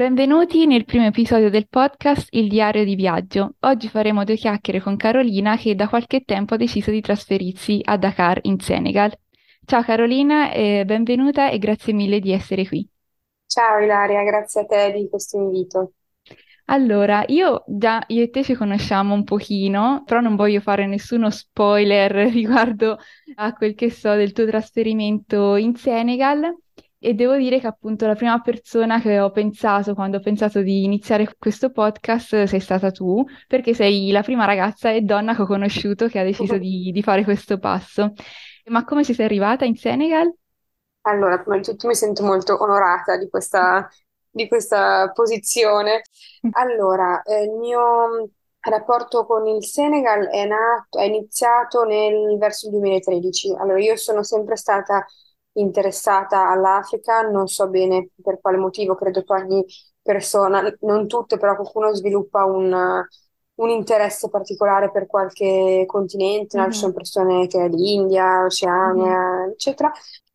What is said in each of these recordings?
Benvenuti nel primo episodio del podcast Il diario di viaggio. Oggi faremo due chiacchiere con Carolina che da qualche tempo ha deciso di trasferirsi a Dakar in Senegal. Ciao Carolina, eh, benvenuta e grazie mille di essere qui. Ciao Ilaria, grazie a te di questo invito. Allora, io già io e te ci conosciamo un pochino, però non voglio fare nessuno spoiler riguardo a quel che so del tuo trasferimento in Senegal. E devo dire che appunto la prima persona che ho pensato quando ho pensato di iniziare questo podcast sei stata tu, perché sei la prima ragazza e donna che ho conosciuto che ha deciso di, di fare questo passo. Ma come ci sei arrivata in Senegal? Allora, prima di tutto mi sento molto onorata di questa, di questa posizione. Allora, eh, il mio rapporto con il Senegal è nato, è iniziato nel, verso il 2013. Allora, io sono sempre stata interessata all'Africa, non so bene per quale motivo, credo che ogni persona, non tutte, però qualcuno sviluppa un, un interesse particolare per qualche continente, no? Ci sono Mhm, persone che è l'India, Oceania, eccetera.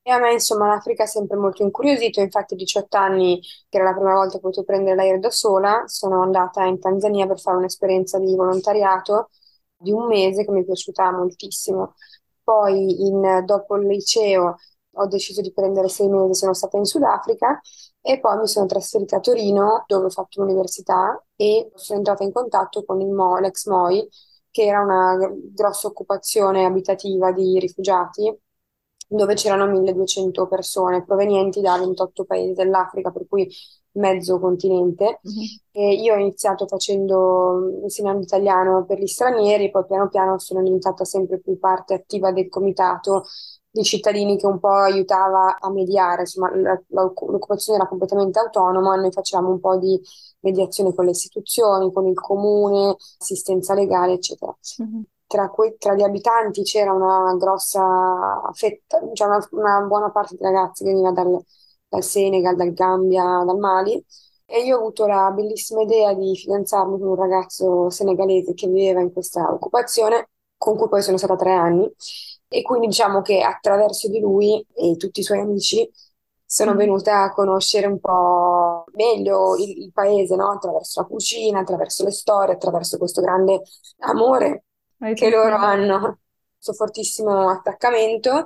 E a me, insomma, l'Africa ha sempre molto incuriosito, infatti a 18 anni, che era la prima volta che ho potuto prendere l'aereo da sola, sono andata in Tanzania per fare un'esperienza di volontariato di un mese che mi è piaciuta moltissimo. Poi, in- dopo il liceo, ho deciso di prendere sei mesi, sono stata in Sudafrica e poi mi sono trasferita a Torino, dove ho fatto l'università e sono entrata in contatto con il Mo, l'ex MOI, che era una gr- grossa occupazione abitativa di rifugiati, dove c'erano 1200 persone provenienti da 28 paesi dell'Africa, per cui mezzo continente. mhm. E io ho iniziato facendo, insegnando italiano per gli stranieri, poi piano piano sono diventata sempre più parte attiva del comitato di cittadini che un po' aiutava a mediare, insomma, l'occupazione era completamente autonoma, noi facevamo un po' di mediazione con le istituzioni, con il comune, assistenza legale, eccetera. Mhm. Tra, que- tra gli abitanti c'era una grossa fetta, cioè una, una buona parte di ragazzi che veniva dal, dal Senegal, dal Gambia, dal Mali. E io ho avuto la bellissima idea di fidanzarmi con un ragazzo senegalese che viveva in questa occupazione, con cui poi sono stata tre anni. E quindi diciamo che attraverso di lui e tutti i suoi amici sono Mhm. venuta a conoscere un po' meglio il, il paese, no? Attraverso la cucina, attraverso le storie, attraverso questo grande amore Hai che loro hanno, questo fortissimo attaccamento.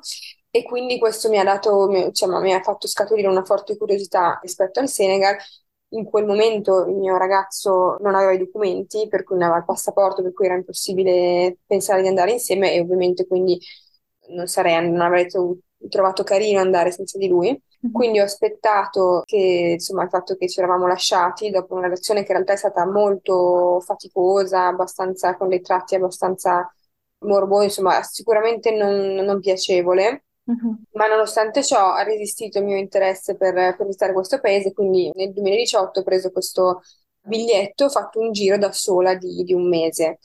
E quindi questo mi ha dato, diciamo, mi ha fatto scaturire una forte curiosità rispetto al Senegal. In quel momento il mio ragazzo non aveva i documenti, per cui non aveva il passaporto, per cui era impossibile pensare di andare insieme e ovviamente quindi non sarei, non avrei tro- trovato carino andare senza di lui. Mhm. Quindi ho aspettato che, insomma, il fatto che ci eravamo lasciati dopo una relazione che in realtà è stata molto faticosa, abbastanza con dei tratti abbastanza morbosi, insomma, sicuramente non, non piacevole. Mhm. Ma nonostante ciò ha resistito il mio interesse per, per visitare questo paese, quindi nel 2018 ho preso questo biglietto, ho fatto un giro da sola di, di un mese.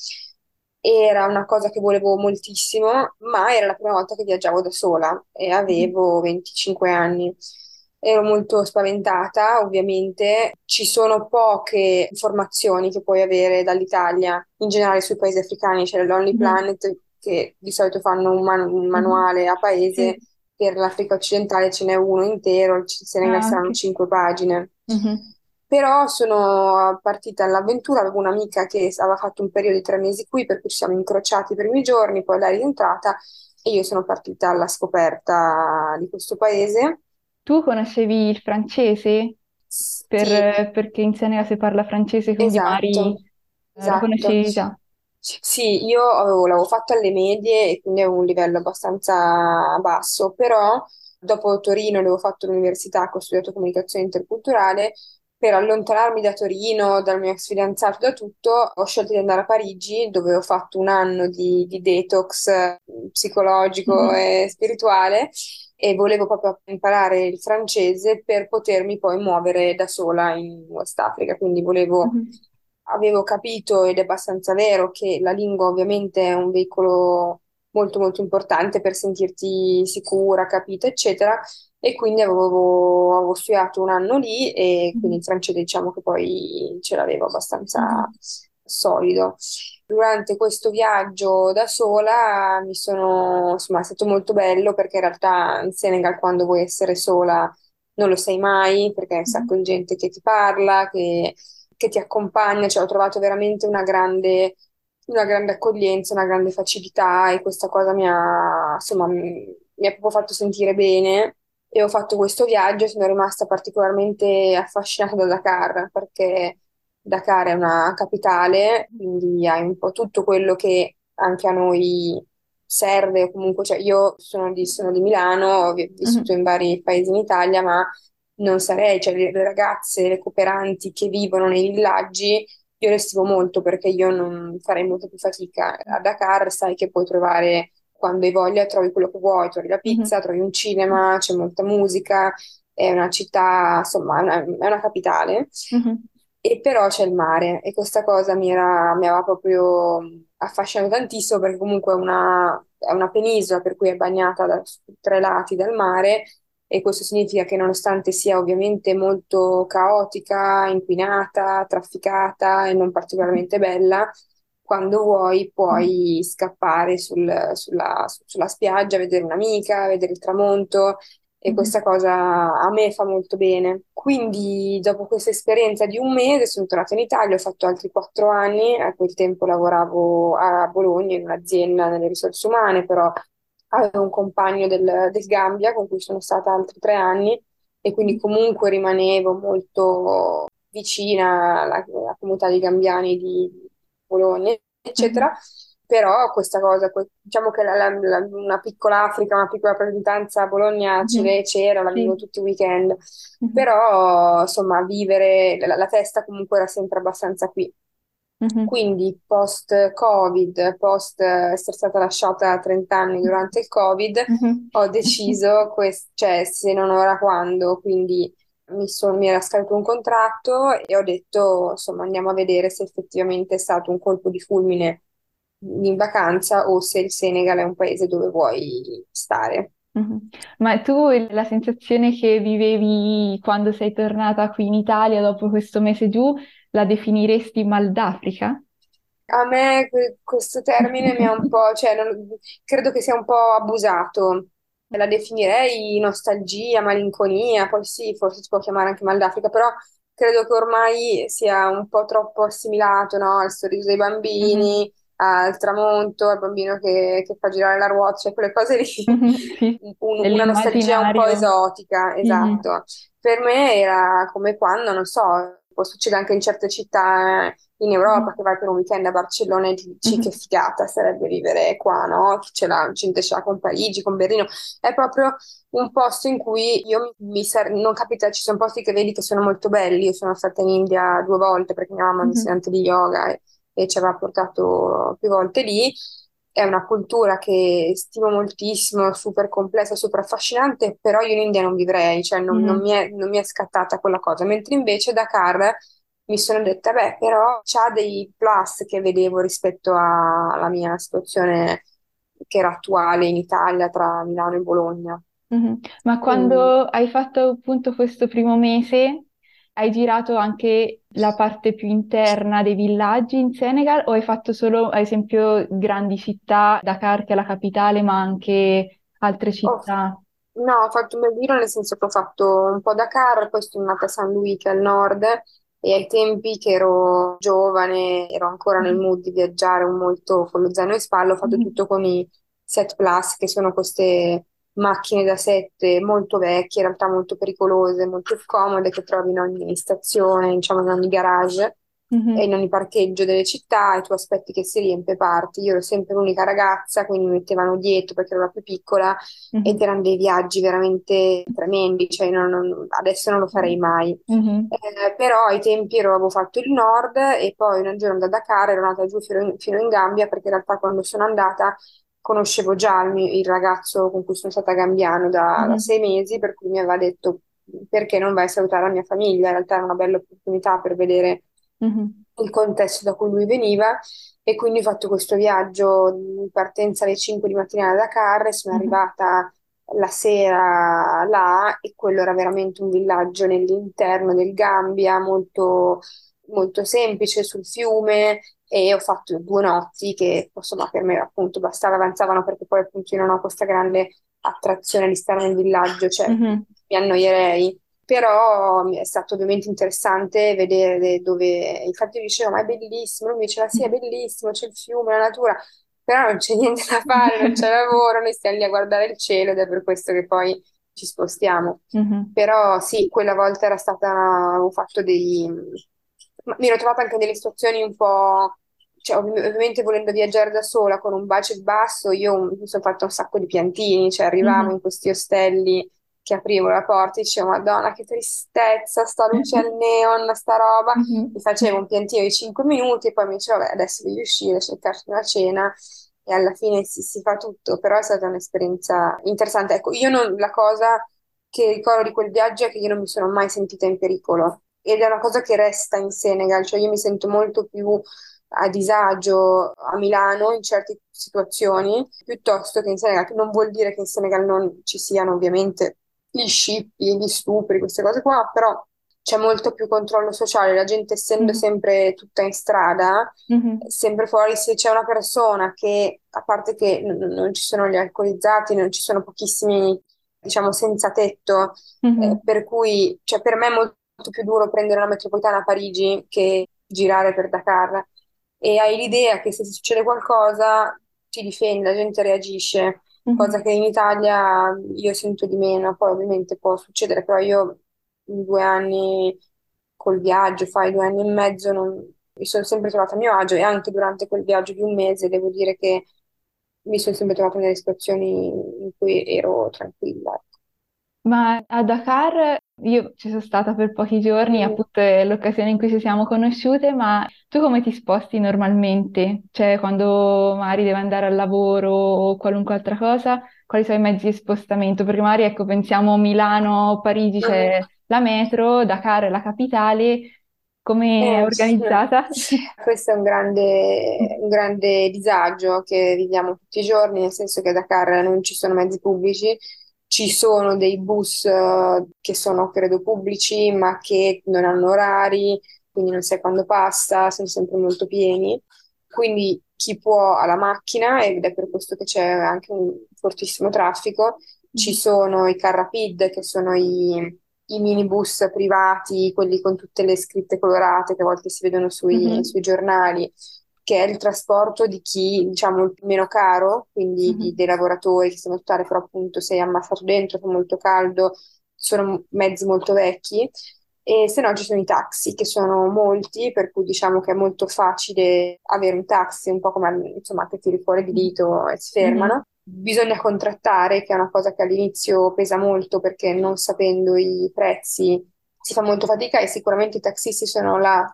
Era una cosa che volevo moltissimo, ma era la prima volta che viaggiavo da sola e Mhm. avevo 25 anni. Ero molto spaventata, ovviamente. Ci sono poche informazioni che puoi avere dall'Italia, in generale sui paesi africani, c'è l'Only Mhm. Planet che di solito fanno un, man- un manuale a paese, per l'Africa occidentale ce n'è uno intero, il Senegal Ah, saranno ok. cinque pagine. Mhm. Però sono partita all'avventura, avevo un'amica che aveva fatto un periodo di tre mesi qui, per cui ci siamo incrociati i primi giorni, poi lei è rientrata e io sono partita alla scoperta di questo paese. Tu conoscevi il francese? Sì, Per- perché in Senegal si parla francese, quindi magari esatto, eh, lo esatto. conoscevi già. Sì, io avevo, l'avevo fatto alle medie e quindi avevo un livello abbastanza basso, però dopo Torino dove ho fatto l'università, ho studiato comunicazione interculturale, per allontanarmi da Torino, dal mio ex fidanzato, da tutto, ho scelto di andare a Parigi, dove ho fatto un anno di, di detox eh, psicologico Mhm. e spirituale e volevo proprio imparare il francese per potermi poi muovere da sola in West Africa, quindi volevo Mhm. avevo capito, ed è abbastanza vero, che la lingua ovviamente è un veicolo molto molto importante per sentirti sicura, capita, eccetera, e quindi avevo, avevo studiato un anno lì e quindi Mhm. il francese diciamo che poi ce l'avevo abbastanza Mhm. solido. Durante questo viaggio da sola mi sono, insomma, è stato molto bello perché in realtà in Senegal quando vuoi essere sola non lo sei mai perché hai un Mhm. sacco di gente che ti parla, che, che ti accompagna, cioè ho trovato veramente una grande, una grande accoglienza, una grande facilità e questa cosa mi ha, insomma, mi mi ha proprio fatto sentire bene e ho fatto questo viaggio e sono rimasta particolarmente affascinata da Dakar perché Dakar è una capitale, quindi hai un po' tutto quello che anche a noi serve, comunque, cioè io sono di, sono di Milano, ho vi- vissuto Mhm. in vari paesi in Italia, ma non sarei, cioè le, le ragazze, le cooperanti che vivono nei villaggi, io le stimo molto perché io non farei molto più fatica. A Dakar sai che puoi trovare quando hai voglia, trovi quello che vuoi, trovi la pizza, trovi un cinema, c'è molta musica, è una città, insomma, è una, è una capitale. Mhm. E però c'è il mare e questa cosa mi era, mi aveva proprio affascinato tantissimo perché comunque è una, è una penisola per cui è bagnata da tre lati dal mare e questo significa che nonostante sia ovviamente molto caotica, inquinata, trafficata e non particolarmente bella, quando vuoi puoi scappare sul- sulla, sulla spiaggia, vedere un'amica, vedere il tramonto e Mhm. questa cosa a me fa molto bene. Quindi, dopo questa esperienza di un mese, sono tornata in Italia, ho fatto altri quattro anni. A quel tempo lavoravo a Bologna in un'azienda nelle risorse umane, però avevo un compagno del, del Gambia con cui sono stata altri tre anni e quindi comunque rimanevo molto vicina alla, alla comunità di gambiani di Mhm. eccetera. Però questa cosa, diciamo che la- la- la- una piccola Africa, una piccola rappresentanza a Bologna ce Mhm. l'è- c'era, la vivevo Sì. tutti i weekend, Mhm. però insomma vivere, la, testa comunque era sempre abbastanza qui. Mhm. Quindi post-Covid, post essere stata lasciata a 30 anni durante il Covid, Mhm. ho deciso, quest- cioè se non ora quando, quindi mi, son- mi era scaduto un contratto e ho detto, insomma, andiamo a vedere se effettivamente è stato un colpo di fulmine in vacanza o se il Senegal è un paese dove vuoi stare. Mhm. Ma tu la sensazione che vivevi quando sei tornata qui in Italia dopo questo mese giù, la definiresti mal d'Africa? A me que- questo termine mi ha un po', cioè, non- credo che sia un po' abusato. La definirei nostalgia, malinconia, poi sì, forse si può chiamare anche mal d'Africa, però credo che ormai sia un po' troppo assimilato, no? Al sorriso dei bambini, al tramonto, al bambino che, che fa girare la ruota, cioè quelle cose lì, Mhm. Sì, Un- una nostalgia un po' esotica, Mhm. esatto. Per me era come quando, non so, può succedere anche in certe città in Europa Mhm. che vai per un weekend a Barcellona e ti dici che Mhm. figata sarebbe vivere qua, no? Ce l'ha, gente ce l'ha con Parigi, con Berlino. È proprio un posto in cui io mi, mi ser- non capita, ci sono posti che vedi che sono molto belli. Io sono stata in India due volte perché mia mamma è Mhm. insegnante di yoga e, e ci aveva portato più volte lì. È una cultura che stimo moltissimo, super complessa, super affascinante, però io in India non vivrei, cioè non, non Mhm. mi è, non mi è scattata quella cosa. Mentre invece Dakar mi sono detta, beh, però c'ha dei plus che vedevo rispetto alla mia situazione che era attuale in Italia tra Milano e Bologna. Mhm. Ma quando hai fatto appunto questo primo mese, hai girato anche la parte più interna dei villaggi in Senegal o hai fatto solo, ad esempio, grandi città, Dakar che è la capitale, ma anche altre città? no, ho fatto un bel giro, nel senso che ho fatto un po' Dakar, poi sono andata a San Luis, che è al nord, e ai tempi che ero giovane, ero ancora nel Mhm. mood di viaggiare molto con lo zaino in spalla, ho fatto Mhm. tutto con i Set Plus, che sono queste macchine da sette molto vecchie, in realtà molto pericolose, molto scomode, che trovi in ogni stazione, diciamo in ogni garage e in ogni parcheggio delle città e tu aspetti che si riempie parti. Io ero sempre l'unica ragazza, quindi mi mettevano dietro perché ero la più piccola ed erano dei viaggi veramente tremendi, cioè non- non- adesso non lo farei mai. Eh, però ai tempi ero- avevo fatto il nord e poi un giorno da Dakar ero andata giù fino in, fino in Gambia perché in realtà quando sono andata conoscevo già il, mio- il ragazzo con cui sono stata a Gambiano da, da sei mesi, per cui mi aveva detto perché non vai a salutare la mia famiglia? In realtà era una bella opportunità per vedere Mhm. il contesto da cui lui veniva e quindi ho fatto questo viaggio in partenza alle 5 di mattina da Dakar e sono Mhm. arrivata la sera là e quello era veramente un villaggio nell'interno del Gambia, molto, molto semplice sul fiume e ho fatto due notti che insomma per me appunto bastava, avanzavano perché poi appunto io non ho questa grande attrazione di stare nel villaggio, cioè Mhm. mi annoierei. Però è stato ovviamente interessante vedere dove, infatti io dicevo, ma è bellissimo, lui mi diceva, sì, è bellissimo, c'è il fiume, la natura, però non c'è niente da fare, non c'è lavoro, noi stiamo lì a guardare il cielo ed è per questo che poi ci spostiamo. Mm-hmm. Però sì, quella volta era stata un fatto dei... Mi ero trovata anche delle situazioni un po'... Cioè, ov- ovviamente volendo viaggiare da sola con un budget basso, io mi sono fatta un sacco di piantini, cioè arrivavo Mhm. in questi ostelli che aprivo la porta e dicevo, Madonna, che tristezza, sta luce al neon, sta roba. Mhm. Mi facevo un piantino di 5 minuti e poi mi dicevo, vabbè, adesso devi uscire, cercarti una cena e alla fine si, si fa tutto, però è stata un'esperienza interessante. Ecco, io non, la cosa che ricordo di quel viaggio è che io non mi sono mai sentita in pericolo ed è una cosa che resta in Senegal, cioè io mi sento molto più a disagio a Milano in certe situazioni piuttosto che in Senegal, che non vuol dire che in Senegal non ci siano ovviamente gli scippi, gli stupri, queste cose qua, però c'è molto più controllo sociale, la gente essendo Mhm. sempre tutta in strada Mhm. sempre fuori se c'è una persona che, a parte che n- non ci sono gli alcolizzati, non ci sono pochissimi, diciamo, senza tetto, eh, Mhm. per cui, cioè, per me è molto più duro prendere una metropolitana a Parigi che girare per Dakar. E hai l'idea che se succede qualcosa ti difendi, la gente reagisce, cosa Mhm. che in Italia io sento di meno. Poi ovviamente può succedere, però io in due anni col viaggio, fai due anni e mezzo, non- mi sono sempre trovata a mio agio e anche durante quel viaggio di un mese devo dire che mi sono sempre trovata nelle situazioni in cui ero tranquilla. Ma a Dakar io ci sono stata per pochi giorni, appunto è l'occasione in cui ci siamo conosciute, ma tu come ti sposti normalmente? Cioè quando magari devi andare al lavoro o qualunque altra cosa, quali sono i mezzi di spostamento? Perché magari ecco, pensiamo Milano, Parigi c'è la metro, Dakar è la capitale, come è Eh, organizzata? questo è un grande, un grande disagio che viviamo tutti i giorni, nel senso che a Dakar non ci sono mezzi pubblici, ci sono dei bus eh, che sono, credo, pubblici, ma che non hanno orari, quindi non sai quando passa, sono sempre molto pieni. Quindi chi può ha la macchina ed è per questo che c'è anche un fortissimo traffico. Ci Mhm. sono i car rapid, che sono i i minibus privati, quelli con tutte le scritte colorate che a volte si vedono sui, Mhm. sui giornali, che è il trasporto di chi, diciamo, il meno caro, quindi di- Mhm. dei lavoratori che sanno stare, però appunto sei ammazzato dentro, fa molto caldo, sono mezzi molto vecchi. E se no ci sono i taxi, che sono molti, per cui diciamo che è molto facile avere un taxi, un po' come insomma che tiri fuori di dito e si fermano. Bisogna contrattare, che è una cosa che all'inizio pesa molto perché non sapendo i prezzi si fa molto fatica e sicuramente i taxisti sono la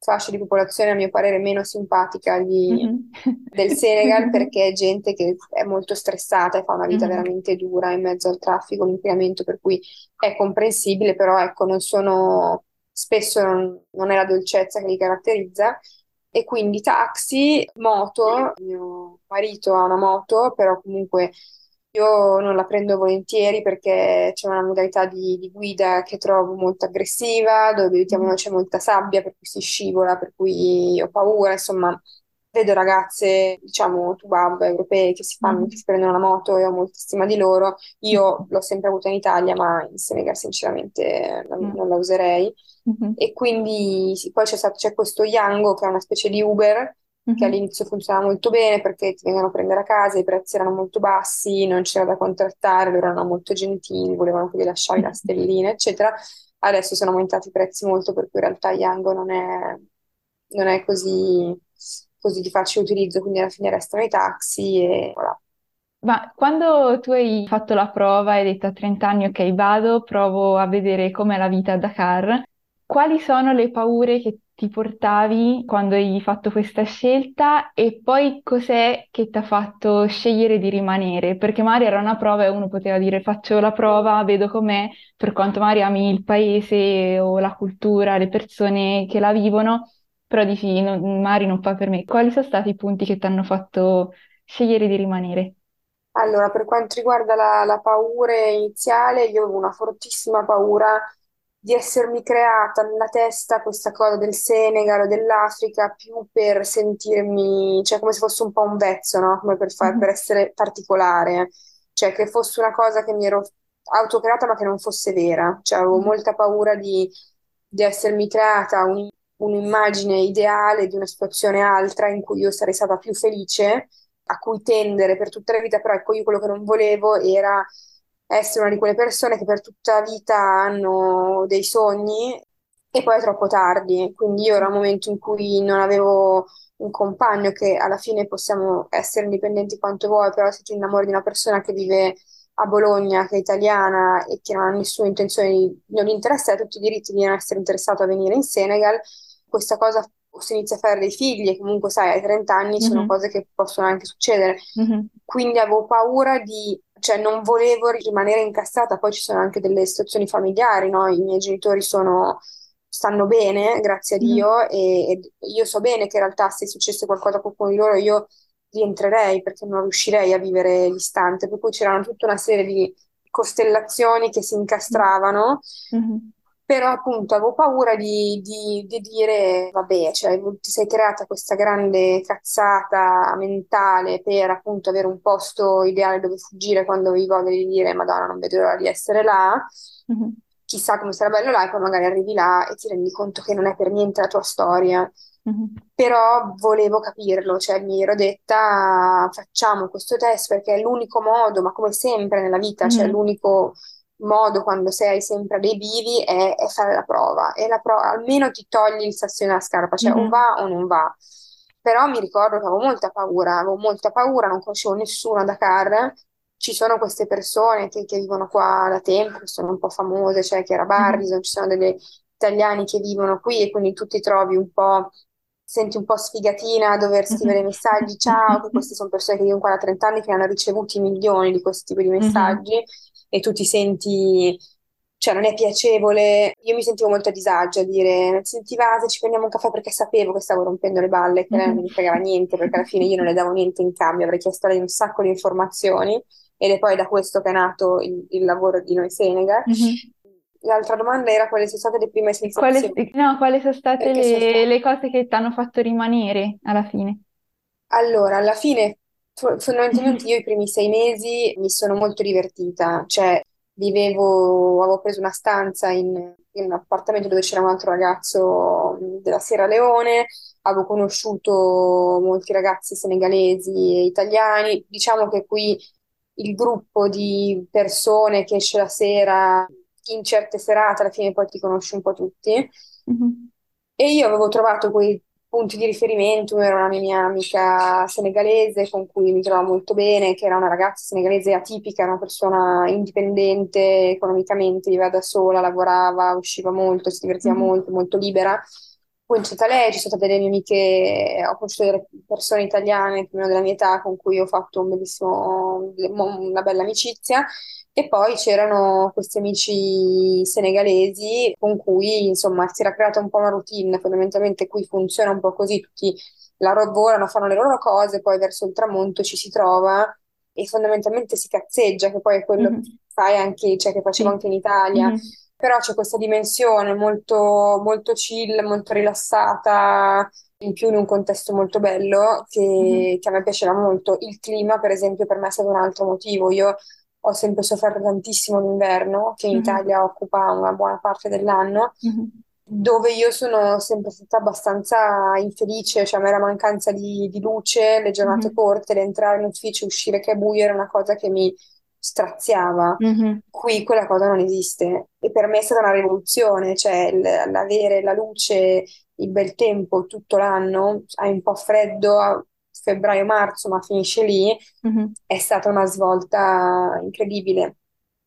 fascia di popolazione, a mio parere, meno simpatica di- Mhm. del Senegal perché è gente che è molto stressata e fa una vita Mhm. veramente dura in mezzo al traffico, all'inquinamento, per cui è comprensibile, però ecco, non sono, spesso non, non è la dolcezza che li caratterizza. E quindi taxi, moto, mio marito ha una moto, però comunque io non la prendo volentieri perché c'è una modalità di, di guida che trovo molto aggressiva, dove diciamo, Mhm. c'è molta sabbia, per cui si scivola, per cui ho paura, insomma, vedo ragazze, diciamo, tubab europee che si fanno, che Mhm. si prendono la moto e ho molta stima di loro. Io l'ho sempre avuta in Italia, ma in Senegal sinceramente non, non la userei. Mhm. E quindi sì, poi c'è stato- c'è questo Yango che è una specie di Uber che Mhm. all'inizio funzionava molto bene perché ti venivano a prendere a casa, i prezzi erano molto bassi, non c'era da contrattare, loro erano molto gentili, volevano che gli lasciavi la stellina, eccetera. Adesso sono aumentati i prezzi molto, per cui in realtà Yango non è, non è così, così di facile utilizzo, quindi alla fine restano i taxi e voilà. Ma quando tu hai fatto la prova e hai detto a 30 anni, ok, vado, provo a vedere com'è la vita a Dakar, quali sono le paure che ti portavi quando hai fatto questa scelta e poi cos'è che ti ha fatto scegliere di rimanere? Perché magari era una prova e uno poteva dire faccio la prova, vedo com'è, per quanto magari ami il paese o la cultura, le persone che la vivono, però dici "Non- magari non fa per me. Quali sono stati i punti che ti hanno fatto scegliere di rimanere? Allora, per quanto riguarda la, la paura iniziale, io avevo una fortissima paura di essermi creata nella testa questa cosa del Senegal o dell'Africa più per sentirmi, cioè come se fosse un po' un vezzo, no? Come per, far- per Mhm. essere particolare, cioè che fosse una cosa che mi ero autocreata ma che non fosse vera, cioè avevo Mhm. molta paura di, di essermi creata un- un'immagine ideale di una situazione altra in cui io sarei stata più felice, a cui tendere per tutta la vita, però ecco io quello che non volevo era essere una di quelle persone che per tutta la vita hanno dei sogni e poi è troppo tardi, quindi io era un momento in cui non avevo un compagno che alla fine possiamo essere indipendenti quanto vuoi, però se ti innamori di una persona che vive a Bologna, che è italiana e che non ha nessuna intenzione di, non gli interessa ha tutti i diritti di non essere interessato a venire in Senegal, questa cosa si inizia a fare dei figli e comunque sai, ai 30 anni sono Mhm. cose che possono anche succedere. Mhm. Quindi avevo paura di, cioè non volevo rimanere incastrata, poi ci sono anche delle situazioni familiari, no? I miei genitori sono, stanno bene, grazie a Mhm. Dio, e, e io so bene che in realtà se successe qualcosa a qualcuno di loro io rientrerei perché non riuscirei a vivere distante, per cui c'erano tutta una serie di costellazioni che si incastravano Mhm. Però appunto avevo paura di, di- di dire, vabbè, cioè ti sei creata questa grande cazzata mentale per appunto avere un posto ideale dove fuggire quando avevi voglia di dire, Madonna, non vedo l'ora di essere là, chissà come sarà bello là, e poi magari arrivi là e ti rendi conto che non è per niente la tua storia. Però volevo capirlo, cioè mi ero detta facciamo questo test perché è l'unico modo, ma come sempre nella vita, cioè Mhm. l'unico modo quando sei sempre dei bivi è, è fare la prova e la prova almeno ti togli il sasso nella scarpa, cioè o Mhm. va o non va. Però mi ricordo che avevo molta paura, avevo molta paura, non conoscevo nessuno a Dakar. Ci sono queste persone che, che vivono qua da tempo, che sono un po' famose, cioè che era Mhm. Barrison, ci sono degli italiani che vivono qui e quindi tu ti trovi un po' senti un po' sfigatina a dover scrivere Mhm. messaggi, ciao, che queste sono persone che vivono qua da 30 anni che hanno ricevuti milioni di questo tipo di Mhm. messaggi e tu ti senti, cioè non è piacevole. Io mi sentivo molto a disagio a dire, senti va, se ci prendiamo un caffè perché sapevo che stavo rompendo le balle, che lei non mi fregava niente, perché alla fine io non le davo niente in cambio, avrei chiesto a lei un sacco di informazioni ed è poi da questo che è nato il, il lavoro di Noi Senegal. Mhm. L'altra domanda era quali sono state le prime E quali, sensazioni, no, quali sono state sono le, state le cose che ti hanno fatto rimanere alla fine? Allora, alla fine, fondamentalmente io i primi sei mesi mi sono molto divertita, cioè vivevo, avevo preso una stanza in, in un appartamento dove c'era un altro ragazzo mh, della Sierra Leone, avevo conosciuto molti ragazzi senegalesi e italiani, diciamo che qui il gruppo di persone che esce la sera in certe serate, alla fine poi ti conosci un po' tutti. Mhm. E io avevo trovato quei punti di riferimento, era una mia amica senegalese con cui mi trovavo molto bene, che era una ragazza senegalese atipica, una persona indipendente economicamente, viveva da sola, lavorava, usciva molto, si divertiva Mhm. molto, molto libera. Poi c'è stata lei, ci sono state delle mie amiche, ho conosciuto delle persone italiane più o meno della mia età con cui ho fatto un bellissimo, una bella amicizia. E poi c'erano questi amici senegalesi con cui, insomma, si era creata un po' una routine. Fondamentalmente qui funziona un po' così, tutti lavorano, fanno le loro cose, poi verso il tramonto ci si trova e fondamentalmente si cazzeggia, che poi è quello che Mhm. fai anche, cioè che facevo Sì. anche in Italia. Mhm. Però c'è questa dimensione molto, molto chill, molto rilassata, in più in un contesto molto bello che, che a me piaceva molto. Il clima, per esempio, per me è stato un altro motivo. Io ho sempre sofferto tantissimo l'inverno, che in Mhm. Italia occupa una buona parte dell'anno, Mhm. dove io sono sempre stata abbastanza infelice, cioè a me la mancanza di, di luce, le giornate Mhm. corte, l'entrare in ufficio, uscire che è buio era una cosa che mi straziava. Mhm. Qui quella cosa non esiste e per me è stata una rivoluzione, cioè il- l'avere la luce, il bel tempo tutto l'anno, hai un po' freddo a febbraio-marzo, ma finisce lì, Mhm. è stata una svolta incredibile.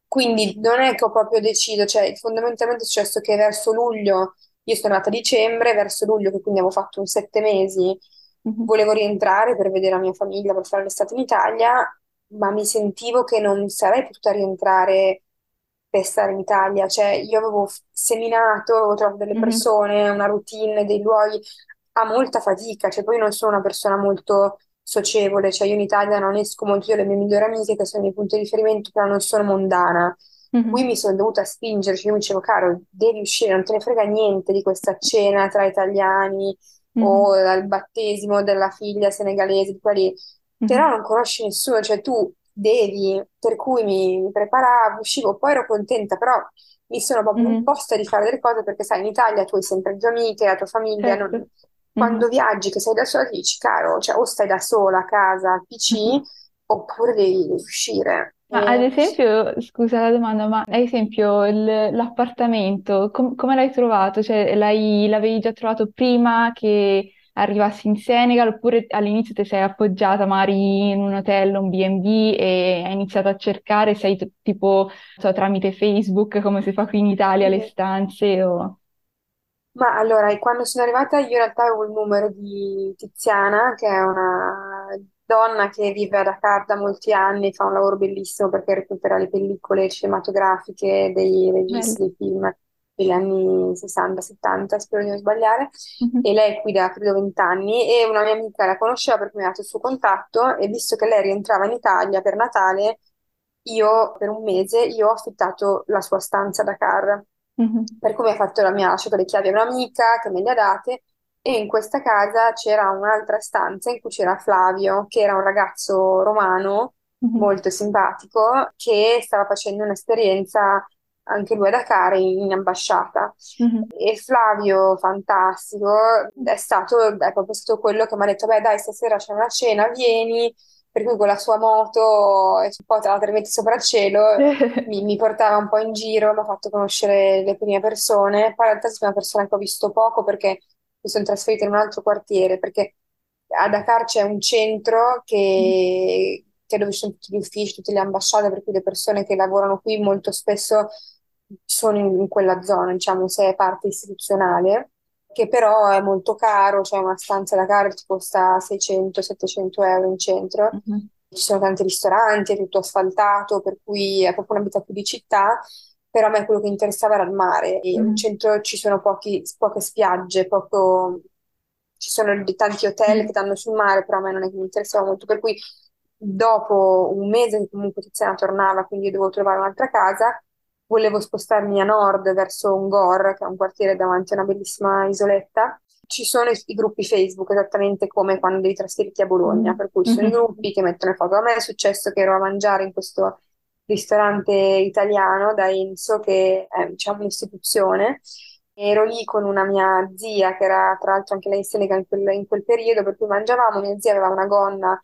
Quindi non è che ho proprio deciso, cioè fondamentalmente è successo che verso luglio, io sono nata a dicembre, verso luglio, che quindi avevo fatto un sette mesi, Mhm. volevo rientrare per vedere la mia famiglia, per fare l'estate in Italia, ma mi sentivo che non sarei potuta rientrare per stare in Italia, cioè io avevo seminato, avevo trovato delle Mhm. persone, una routine, dei luoghi, a molta fatica, cioè poi non sono una persona molto socievole, cioè io in Italia non esco molto, io le mie migliori amiche che sono i miei punti di riferimento, però non sono mondana. Qui mi sono dovuta spingere, cioè io mi dicevo, caro, devi uscire, non te ne frega niente di questa cena tra italiani o Mhm. al battesimo della figlia senegalese, di quelli, però Mhm. non conosci nessuno, cioè tu devi, per cui mi, mi preparavo, uscivo, poi ero contenta, però mi sono proprio Mhm, imposta di fare delle cose perché sai, in Italia tu hai sempre tue amiche, la tua famiglia, non- Certo. quando Mhm, viaggi che sei da sola ti dici, caro, cioè o stai da sola a casa al mhm. PC oppure devi, devi uscire. Ma ad esempio, scusa la domanda, ma ad esempio il- l'appartamento, com- come l'hai trovato? Cioè, l'hai- l'avevi già trovato prima che arrivassi in Senegal oppure all'inizio ti sei appoggiata magari in un hotel, un B&B e hai iniziato a cercare, sei t- tipo, so, tramite Facebook come si fa qui in Italia, le stanze o... Ma allora, quando sono arrivata io in realtà avevo il numero di Tiziana, che è una donna che vive a Dakar da molti anni, fa un lavoro bellissimo perché recupera le pellicole cinematografiche dei registi dei film degli anni 60-70, spero di non sbagliare, Mhm, e lei è qui da credo 20 anni e una mia amica la conosceva perché mi ha dato il suo contatto e visto che lei rientrava in Italia per Natale, io per un mese io ho affittato la sua stanza a Dakar. mhm, Per cui mi ha fatto la mia, ha lasciato le chiavi a un'amica che me le ha date e in questa casa c'era un'altra stanza in cui c'era Flavio, che era un ragazzo romano mhm, molto simpatico che stava facendo un'esperienza anche lui a Dakar in, ambasciata. mhm, E Flavio, fantastico, è stato, è proprio stato quello che mi ha detto, beh dai, stasera c'è una cena, vieni, per cui con la sua moto, e un po' te la metti sopra il cielo, mi, mi portava un po' in giro, mi ha fatto conoscere le prime persone. Poi in realtà sono una persona che ho visto poco perché mi sono trasferita in un altro quartiere, perché a Dakar c'è un centro che, che è dove ci sono tutti gli uffici, tutte le ambasciate, per cui le persone che lavorano qui molto spesso sono in, in quella zona, diciamo, se è parte istituzionale, che però è molto caro, cioè una stanza da Dakar ti costa 600-700 euro in centro. mhm, Ci sono tanti ristoranti, è tutto asfaltato, per cui è proprio una vita più di città, però a me quello che interessava era il mare. E in mhm, centro ci sono pochi- poche spiagge, poco... ci sono tanti hotel che mhm, danno sul mare, però a me non è che mi interessava molto, per cui dopo un mese che comunque Tiziana tornava, quindi io dovevo trovare un'altra casa, volevo spostarmi a nord verso Ungor, che è un quartiere davanti a una bellissima isoletta. Ci sono i, i gruppi Facebook, esattamente come quando devi trasferirti a Bologna, mhm, per cui ci sono i mhm, gruppi che mettono le foto. A me è successo che ero a mangiare in questo ristorante italiano da Enzo, che è diciamo un'istituzione. Ero lì con una mia zia, che era tra l'altro anche lei in Senegal in quel, in quel periodo, per cui mangiavamo. Mia zia aveva una gonna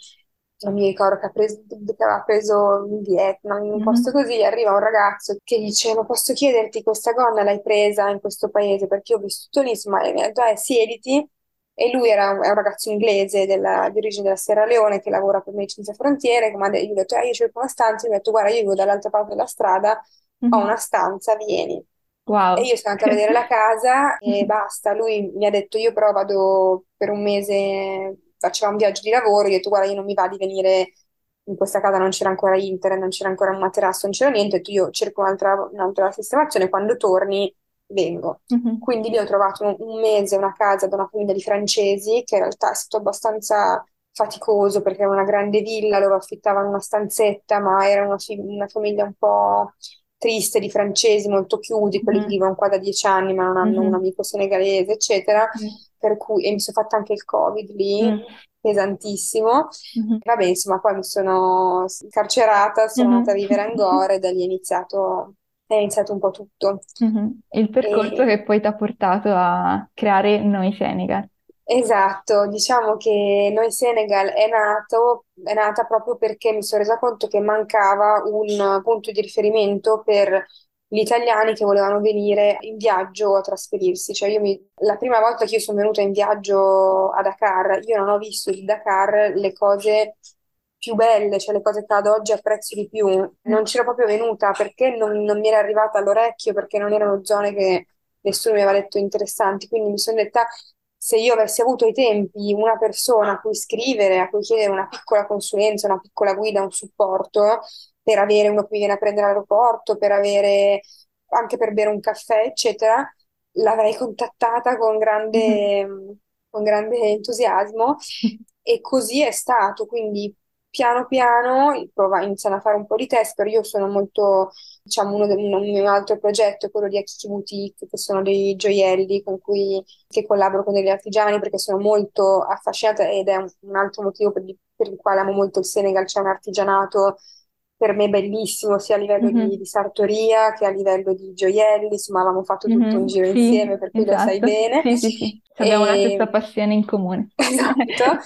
non mi ricordo che, ha preso, che aveva preso in Vietnam, in un posto mhm, così, arriva un ragazzo che dice, ma posso chiederti questa gonna l'hai presa in questo paese? Perché io ho vissuto lì, insomma, e mi ha detto, eh, siediti. E lui era un, è un ragazzo inglese della- di origine della Sierra Leone che lavora per Medici Senza Frontiere, ha detto, io ho detto, eh, io cerco una stanza, io ho detto, guarda, io vivo dall'altra parte della strada, ho mhm. una stanza, vieni. E Wow. io sono andata a vedere la casa e basta. Lui mi ha detto: Io però vado per un mese, faceva un viaggio di lavoro. Io ho detto: Guarda, io non mi va di venire in questa casa, non c'era ancora internet, non c'era ancora un materasso, non c'era niente. Detto: Io cerco un'altra un'altra sistemazione. Quando torni, vengo. Mhm, Quindi lì ho trovato un, un mese una casa da una famiglia di francesi, che in realtà è stato abbastanza faticoso perché era una grande villa dove affittavano una stanzetta, ma era una, una famiglia un po' triste di francesi, molto chiusi, quelli che mhm, vivono qua da dieci anni ma non hanno un mhm, amico senegalese, eccetera. Per cui, e mi sono fatta anche il Covid lì, Mm, pesantissimo. mhm, Vabbè, insomma, poi mi sono scarcerata, sono andata a vivere a Angora e da lì è iniziato, è iniziato un po' tutto. Mhm. Il percorso E che poi ti ha portato a creare Noi Senegal. Esatto, diciamo che Noi Senegal è nato, è nata proprio perché mi sono resa conto che mancava un punto di riferimento per gli italiani che volevano venire in viaggio a trasferirsi. Cioè io mi- la prima volta che io sono venuta in viaggio a Dakar, io non ho visto di Dakar le cose più belle, cioè le cose che ad oggi apprezzo di più. Non c'ero proprio venuta perché non, non mi era arrivata all'orecchio, perché non erano zone che nessuno mi aveva detto interessanti. Quindi mi sono detta se io avessi avuto ai tempi una persona a cui scrivere, a cui chiedere una piccola consulenza, una piccola guida, un supporto, per avere uno che mi viene a prendere all'aeroporto, per avere anche per bere un caffè, eccetera, l'avrei contattata con grande, con grande entusiasmo e così è stato. Quindi piano piano prova- iniziano a fare un po' di test, però io sono molto, diciamo, uno, de- un mio altro progetto è quello di Akiki Boutique, che sono dei gioielli con cui che collaboro con degli artigiani perché sono molto affascinata ed è un, un altro motivo per, per il quale amo molto il Senegal, c'è un artigianato per me bellissimo sia a livello di, di sartoria che a livello di gioielli, insomma avevamo fatto tutto un Mhm. giro Sì, insieme, per cui lo sai esatto. bene. Sì, sì, sì. Abbiamo la stessa passione in comune. esatto.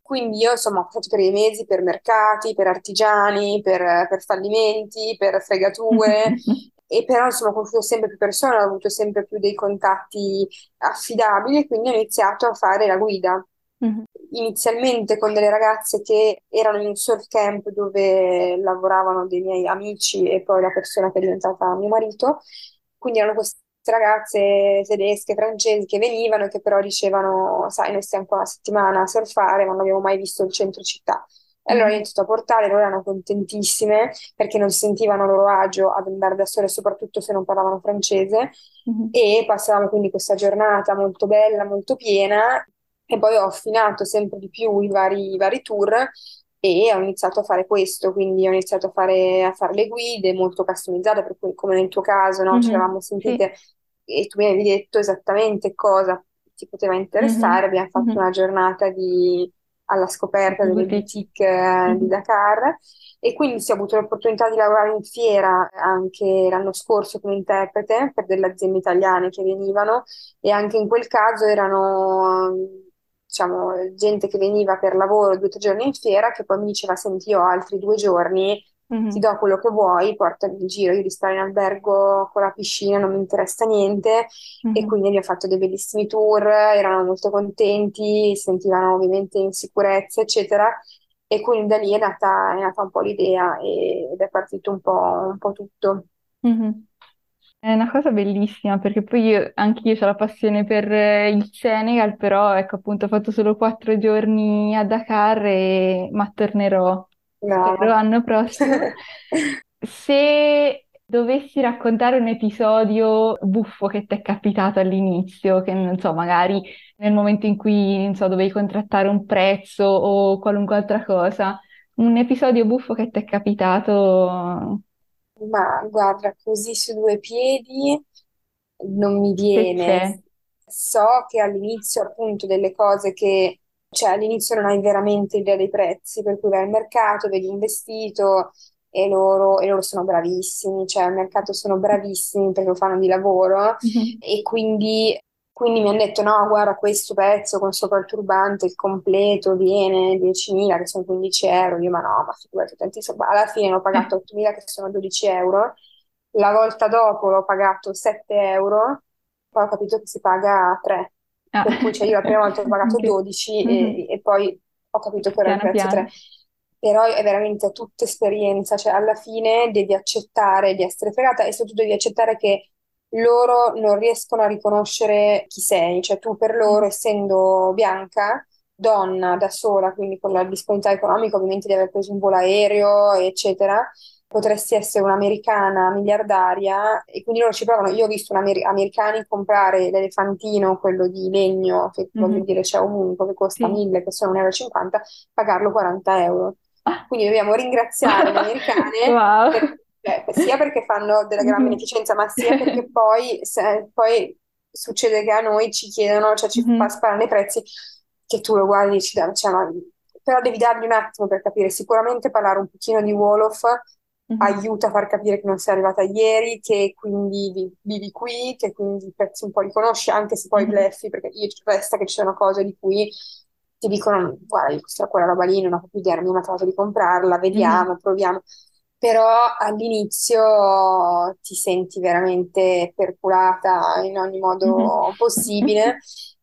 Quindi io insomma ho fatto per i mesi, per mercati, per artigiani, per, per fallimenti, per fregature, e però insomma ho conosciuto sempre più persone, ho avuto sempre più dei contatti affidabili, e quindi ho iniziato a fare la guida Mhm. Inizialmente con delle ragazze che erano in un surf camp dove lavoravano dei miei amici e poi la persona che è diventata mio marito. Quindi erano queste ragazze tedesche, francesi che venivano e che però dicevano, sai, noi stiamo qua una settimana a surfare, ma non abbiamo mai visto il centro città. E allora ho Mhm. iniziato a portare, loro erano contentissime perché non si sentivano a loro agio ad andare da sole, soprattutto se non parlavano francese. Mhm. E passavamo quindi questa giornata molto bella, molto piena, e poi ho affinato sempre di più i vari, i vari tour e ho iniziato a fare questo, quindi ho iniziato a fare, a fare le guide molto customizzate, per cui come nel tuo caso, no? Ci Mhm. eravamo Sì. sentite e tu mi avevi detto esattamente cosa ti poteva interessare. Mhm. Abbiamo fatto Mhm. una giornata di- alla scoperta delle boutique. boutique eh, di Mhm. Dakar e quindi sì, ho avuto l'opportunità di lavorare in fiera anche l'anno scorso come interprete per delle aziende italiane che venivano e anche in quel caso erano, diciamo, gente che veniva per lavoro due o tre giorni in fiera che poi mi diceva, senti, io ho altri due giorni, ti Mhm. do quello che vuoi, portami in giro, io di stare in albergo con la piscina non mi interessa niente e Mhm. quindi abbiamo fatto dei bellissimi tour, erano molto contenti, sentivano ovviamente in sicurezza, eccetera. E quindi da lì è nata, è nata un po' l'idea e- ed è partito un po', un po' tutto. Mhm. È una cosa bellissima perché poi io, anche io ho la passione per eh, il Senegal, però ecco appunto ho fatto solo quattro giorni a Dakar e ma tornerò, spero, Brava. l'anno prossimo. Se dovessi raccontare un episodio buffo che ti è capitato all'inizio, che non so, magari nel momento in cui, non so, dovevi contrattare un prezzo o qualunque altra cosa, un episodio buffo che ti è capitato, Ma guarda, così su due piedi non mi viene. So che all'inizio appunto delle cose che, cioè all'inizio non hai veramente idea dei prezzi, per cui vai al mercato, vedi un vestito e loro, e loro sono bravissimi, cioè al mercato sono bravissimi perché lo fanno di lavoro Mhm. e quindi, quindi mi hanno detto no, guarda questo pezzo con sopra il turbante, il completo viene 10.000 che sono 15 euro, io ma no, ma figurati tantissimo, alla fine l'ho pagato 8.000 che sono 12 euro, la volta dopo l'ho pagato 7 euro, poi ho capito che si paga 3, Ah, per cui cioè, io la prima volta ho pagato ok. 12 Mhm. e, e poi ho capito che era il Piano prezzo 3 piano. però è veramente tutta esperienza, cioè alla fine devi accettare di essere fregata e soprattutto devi accettare che loro non riescono a riconoscere chi sei, cioè tu per loro, Mhm. essendo bianca, donna da sola, quindi con la disponibilità economica ovviamente di aver preso un volo aereo, eccetera, potresti essere un'americana miliardaria e quindi loro ci provano. Io ho visto un amer- americani comprare l'elefantino, quello di legno, che voglio Mhm. dire c'è ovunque, che costa Sì. 1000, che sono 1,50 euro, pagarlo 40 euro. Ah. Quindi dobbiamo ringraziare le americane Wow. per- eh, sia perché fanno della gran Mhm. beneficenza, ma sia perché poi, se- poi succede che a noi ci chiedono, cioè ci fa Mhm. sparare i prezzi che tu lo guardi e dici, "Dai, cioè, ma- però devi dargli un attimo per capire. Sicuramente parlare un pochino di Wolof Mhm. aiuta a far capire che non sei arrivata ieri, che quindi vi- vivi qui, che quindi i prezzi un po' li conosci, anche se poi Mhm. bleffi, perché io resta che ci sono cose di cui ti dicono, guarda, io questa quella roba lì non ho proprio idea, mi ha trovato di comprarla, Mhm. vediamo, proviamo. Però all'inizio ti senti veramente perculata in ogni modo possibile,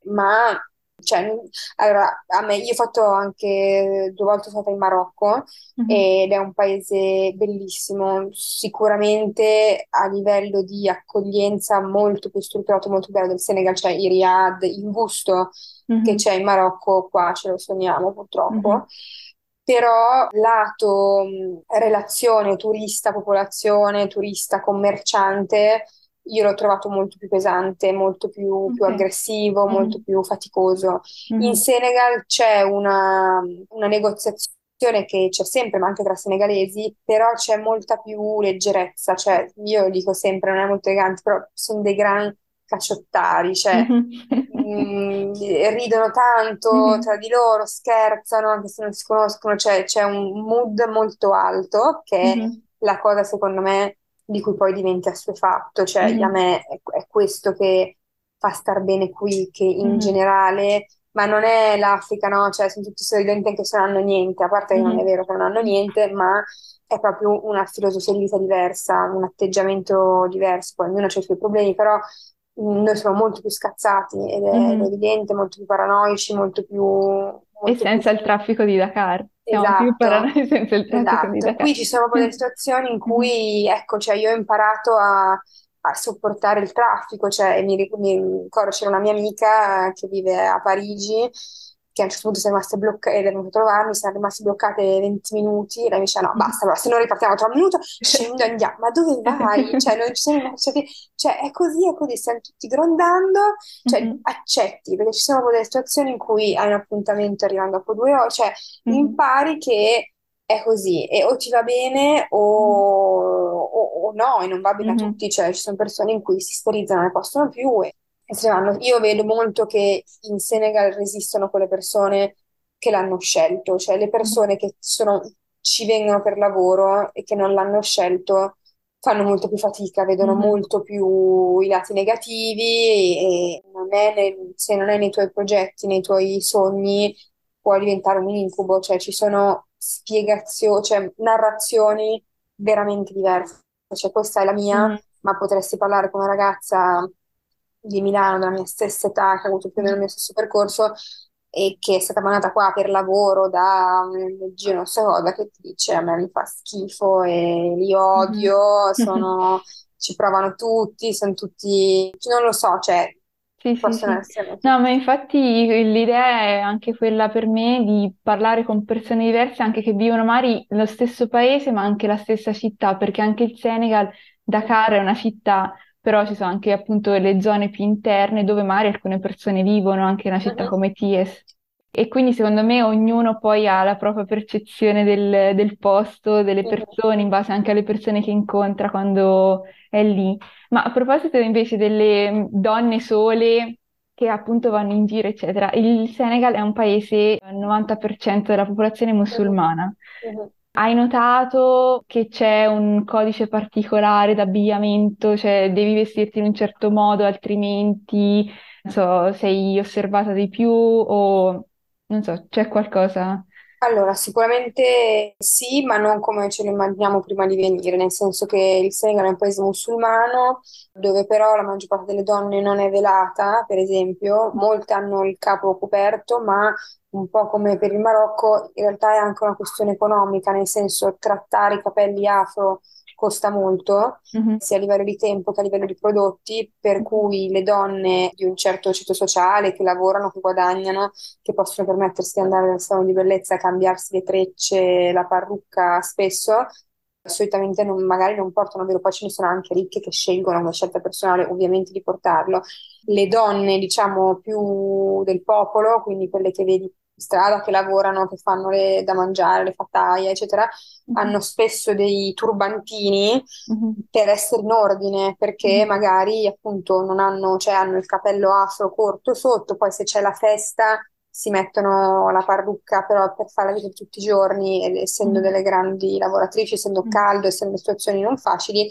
ma cioè, allora, a me, io ho fatto anche due volte sono stata in Marocco Mhm. ed è un paese bellissimo, sicuramente a livello di accoglienza molto più strutturato, molto bello del Senegal, cioè i Riyadh, il gusto che Mhm. c'è in Marocco, qua ce lo sogniamo purtroppo. Mhm. Però lato mh, relazione turista-popolazione, turista-commerciante, io l'ho trovato molto più pesante, molto più, più Ok. aggressivo, molto Mhm. più faticoso. In Mhm. Senegal c'è una, una negoziazione che c'è sempre, ma anche tra senegalesi, però c'è molta più leggerezza, cioè io dico sempre, non è molto elegante, però sono dei gran cacciottari, cioè mm, ridono tanto tra di loro, scherzano anche se non si conoscono, cioè c'è un mood molto alto che è la cosa secondo me di cui poi diventi assuefatto, cioè a me è, è questo che fa star bene qui, che in generale ma non è l'Africa, no? Cioè, sono tutti sorridenti anche se non hanno niente, a parte che non è vero che non hanno niente, ma è proprio una filosofia di vita diversa, un atteggiamento diverso, poi ognuno ha i suoi problemi, però noi siamo molto più scazzati ed è, mm-hmm. evidente, molto più paranoici, molto più... Molto e senza più... il traffico di Dakar. Siamo esatto, più paranoici senza il traffico esatto. di Dakar. Qui ci sono delle situazioni in cui, ecco, cioè io ho imparato a, a sopportare il traffico, cioè mi, mi ricordo c'era una mia amica che vive a Parigi che a un certo punto siamo rimaste bloccate, ed è venuto a trovarmi, siamo rimaste bloccate 20 minuti, e lei mi diceva no, basta, allora, se non ripartiamo tra un minuto, scendo e andiamo, ma dove vai? cioè, non ci siamo, cioè, cioè, è così, è così, stiamo tutti grondando, cioè, mm-hmm. accetti, perché ci sono delle situazioni in cui hai un appuntamento arrivando dopo due ore, cioè, mm-hmm. impari che è così, e o ti va bene o, o, o no, e non va bene mm-hmm. a tutti, cioè, ci sono persone in cui si sterizzano, non ne possono più, e io vedo molto che in Senegal resistono quelle persone che l'hanno scelto, cioè le persone che sono, ci vengono per lavoro e che non l'hanno scelto fanno molto più fatica, vedono mm-hmm. molto più i lati negativi e non nel, se non è nei tuoi progetti, nei tuoi sogni, può diventare un incubo, cioè ci sono spiegazioni, cioè narrazioni veramente diverse. Cioè questa è la mia, mm-hmm. ma potresti parlare con una ragazza di Milano, della mia stessa età, che ha avuto più o meno il mio stesso percorso e che è stata mandata qua per lavoro da un giro non so cosa, che ti dice a me mi fa schifo e li odio, mm-hmm. sono, ci provano tutti, sono tutti, non lo so, cioè sì, possono sì, essere. No, ma infatti l'idea è anche quella per me di parlare con persone diverse, anche che vivono magari nello stesso paese, ma anche la stessa città, perché anche il Senegal, Dakar è una città però ci sono anche appunto le zone più interne dove magari alcune persone vivono, anche in una città uh-huh. come Ties. E quindi secondo me ognuno poi ha la propria percezione del, del posto, delle persone, in base anche alle persone che incontra quando è lì. Ma a proposito invece delle mm, donne sole che appunto vanno in giro, eccetera, il Senegal è un paese, il 90% della popolazione musulmana. Uh-huh. Hai notato che c'è un codice particolare d'abbigliamento, cioè devi vestirti in un certo modo, altrimenti, non so, sei osservata di più o non so, c'è qualcosa? Allora, sicuramente sì, ma non come ce lo immaginiamo prima di venire, nel senso che il Senegal è un paese musulmano dove però la maggior parte delle donne non è velata, per esempio, molte hanno il capo coperto, ma un po' come per il Marocco, in realtà è anche una questione economica, nel senso trattare i capelli afro costa molto, mm-hmm. sia a livello di tempo che a livello di prodotti, per cui le donne di un certo ceto sociale che lavorano, che guadagnano, che possono permettersi di andare al salone di bellezza, cambiarsi le trecce, la parrucca spesso, solitamente non, magari non portano vero, poi ce ne sono anche ricche che scelgono una scelta personale ovviamente di portarlo. Le donne, diciamo, più del popolo, quindi quelle che vedi strada che lavorano, che fanno le, da mangiare, le fattaie, eccetera, mm-hmm. hanno spesso dei turbantini mm-hmm. per essere in ordine, perché mm-hmm. magari appunto non hanno, cioè hanno il capello afro corto sotto, poi se c'è la festa si mettono la parrucca però per fare la vita tutti i giorni, essendo delle grandi lavoratrici, essendo caldo, essendo situazioni non facili,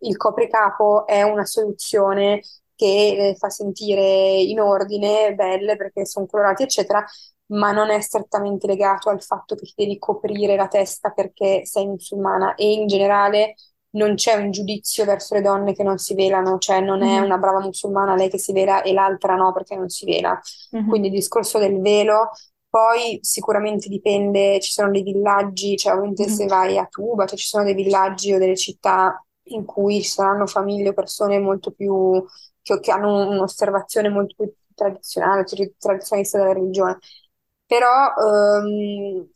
il copricapo è una soluzione che le fa sentire in ordine, belle perché sono colorati, eccetera, ma non è strettamente legato al fatto che ti devi coprire la testa perché sei musulmana e in generale non c'è un giudizio verso le donne che non si velano, cioè non è mm-hmm. una brava musulmana lei che si vela e l'altra no perché non si vela. Mm-hmm. Quindi il discorso del velo, poi sicuramente dipende, ci sono dei villaggi, cioè ovviamente mm-hmm. se vai a Tuba, cioè ci sono dei villaggi o delle città in cui ci saranno famiglie o persone molto più, che, che hanno un'osservazione molto più tradizionale, tradizionalista della religione però ehm,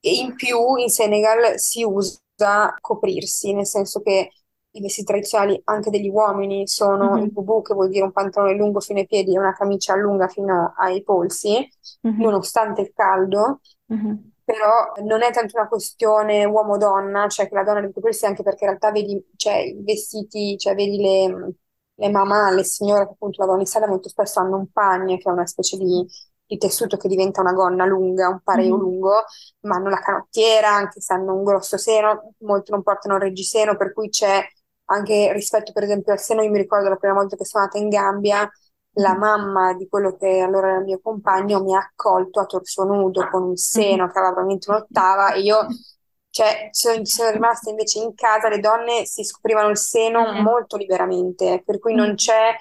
in più in Senegal si usa coprirsi, nel senso che i vestiti tradizionali anche degli uomini sono mm-hmm. il bubu, che vuol dire un pantalone lungo fino ai piedi e una camicia lunga fino ai polsi, mm-hmm. nonostante il caldo. Mm-hmm. Però non è tanto una questione uomo-donna, cioè che la donna deve coprirsi anche perché in realtà vedi cioè, i vestiti, cioè vedi le, le mamma, le signore che appunto lavorano in sala molto spesso hanno un pagno che è una specie di, di tessuto che diventa una gonna lunga, un pareo Mhm. lungo, ma hanno la canottiera, anche se hanno un grosso seno, molti non portano il reggiseno, per cui c'è anche rispetto per esempio al seno, io mi ricordo la prima volta che sono andata in Gambia, la Mhm. mamma di quello che allora era il mio compagno mi ha accolto a torso nudo con un seno che aveva probabilmente un'ottava e io, cioè, sono, sono rimasta invece in casa, le donne si scoprivano il seno molto liberamente, per cui non c'è,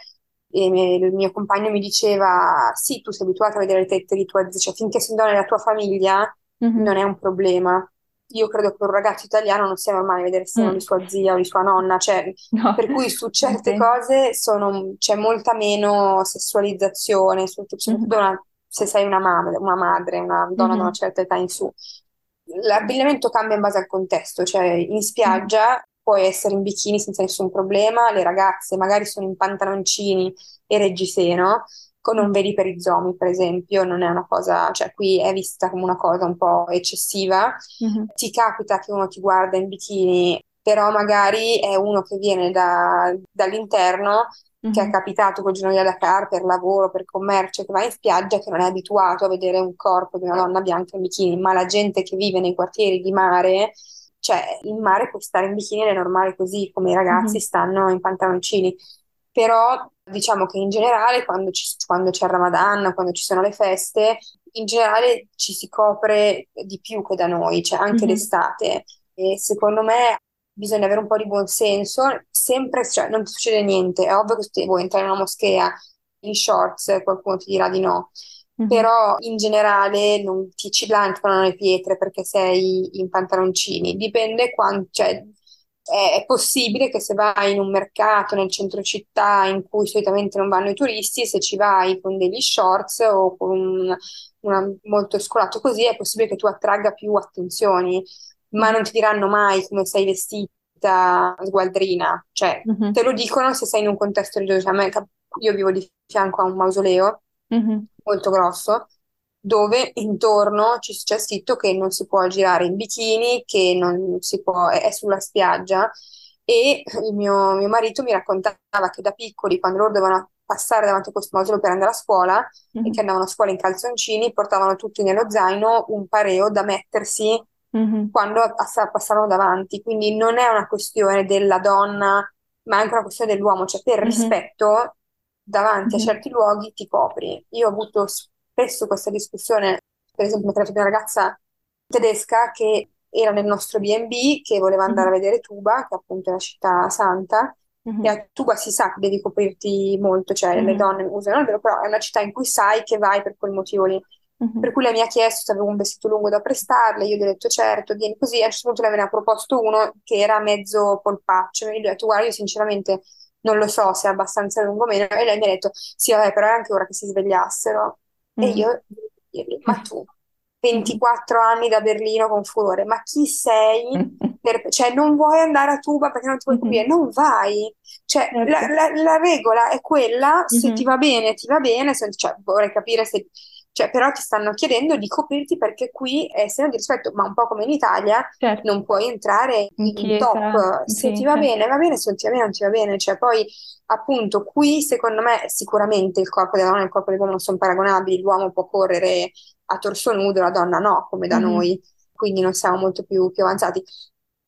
e il mio compagno mi diceva, sì, tu sei abituata a vedere le tette di tua zia, cioè finché sono donne nella tua famiglia Mhm. non è un problema. Io credo che un ragazzo italiano non sia normale vedere seno di Mm. sua zia o di sua nonna, cioè No, per cui su certe ok. cose sono- c'è molta meno sessualizzazione, soprattutto Mhm. una- se sei una, mam- una madre, una donna da una Mhm. certa età in su. L'abbigliamento cambia in base al contesto, cioè in spiaggia puoi essere in bikini senza nessun problema, le ragazze magari sono in pantaloncini e reggiseno, co- non vedi per i zomi, per esempio, non è una cosa, cioè qui è vista come una cosa un po' eccessiva. Mhm. Ti capita che uno ti guarda in bikini, però magari è uno che viene da- dall'interno, che è Mhm. capitato quel giorno di Dakar per lavoro, per commercio, che va in spiaggia, che non è abituato a vedere un corpo di una donna bianca in bikini, ma la gente che vive nei quartieri di mare, cioè in mare puoi stare in bikini ed è normale così, come i ragazzi Mhm. stanno in pantaloncini. Però diciamo che in generale quando, ci- quando c'è il Ramadan, quando ci sono le feste, in generale ci si copre di più che da noi, cioè anche Mhm. d'estate. E secondo me bisogna avere un po' di buon senso, sempre, cioè non succede niente, è ovvio che se vuoi entrare in una moschea in shorts, qualcuno ti dirà di no, Però in generale non ti ci lanciano le pietre perché sei in pantaloncini, dipende quanto, cioè, è, possibile che se vai in un mercato nel centro città in cui solitamente non vanno i turisti, se ci vai con degli shorts o con un, una- molto scolato così, è possibile che tu attragga più attenzioni, ma non ti diranno mai come sei vestita sgualdrina, cioè te lo dicono se sei in un contesto religioso. A me cap- io vivo di fianco a un mausoleo Mhm. Molto grosso, dove intorno ci- c'è scritto che non si può girare in bikini, che non si può, è sulla spiaggia. E il mio, mio marito mi raccontava che da piccoli, quando loro dovevano passare davanti a questo mausoleo per andare a scuola, e che Mhm. andavano a scuola in calzoncini, portavano tutti nello zaino un pareo da mettersi Mhm. quando ass- passavano davanti. Quindi non è una questione della donna, ma è anche una questione dell'uomo, cioè per Mhm. rispetto davanti a Mhm. certi luoghi ti copri. Io ho avuto spesso questa discussione, per esempio, capitata una ragazza tedesca che era nel nostro B&B, che voleva andare a Mhm. vedere Tuba, che appunto è la città santa, e Mhm. a Tuba si sa che devi coprirti molto, cioè le Mhm. donne usano il velo, però è una città in cui sai che vai per quel motivo lì. Mhm. Per cui lei mi ha chiesto se avevo un vestito lungo da prestarle, io gli ho detto certo, vieni così, a un certo punto lei me ne ha proposto uno che era mezzo polpaccio, e gli ho detto guarda, io sinceramente non lo so se è abbastanza lungo o meno, e lei mi ha detto sì, vabbè, però è anche ora che si svegliassero. E Mhm. io, ma tu, 24 anni da Berlino con furore, ma chi sei? Per- cioè, non vuoi andare a Tuba perché non ti vuoi coprire? Mhm. Non vai. Cioè, la, la- la regola è quella, se ti Mhm. va bene, ti va bene, se- cioè, vorrei capire se... Cioè, però ti stanno chiedendo di coprirti perché qui è segno di rispetto, ma un po' come in Italia Certo. non puoi entrare In in top. Se ti va certo. bene, va bene, se non ti va bene, non ti va bene. Cioè, poi, appunto, qui secondo me sicuramente il corpo della donna e il corpo dell'uomo non sono paragonabili. L'uomo può correre a torso nudo, la donna no, come da Mhm. noi, quindi non siamo molto più, più avanzati.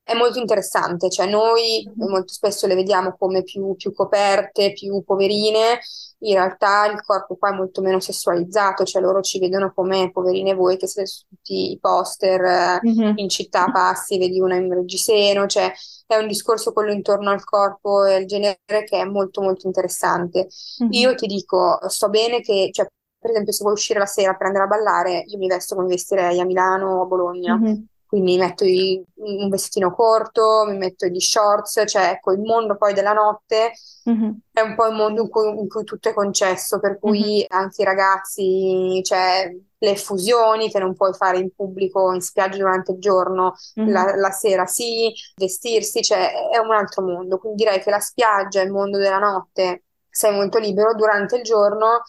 È molto interessante, cioè noi Mhm. molto spesso le vediamo come più, più coperte, più poverine, in realtà il corpo qua è molto meno sessualizzato, cioè loro ci vedono come poverine voi che siete su tutti i poster Mhm. in città passi, vedi una in reggiseno, cioè è un discorso quello intorno al corpo e al genere che è molto molto interessante. Io Mhm. ti dico, sto bene che, cioè, per esempio se vuoi uscire la sera per andare a ballare, io mi vesto come vestirei a Milano o a Bologna. Mhm. Quindi mi metto i- un vestitino corto, mi metto gli shorts, cioè ecco, il mondo poi della notte Mhm. è un po' il mondo in cui, in cui tutto è concesso, per cui anche i ragazzi, cioè le fusioni che non puoi fare in pubblico, in spiaggia durante il giorno, Mhm. la, la sera sì, vestirsi, cioè è un altro mondo. Quindi direi che la spiaggia, il mondo della notte, sei molto libero, durante il giorno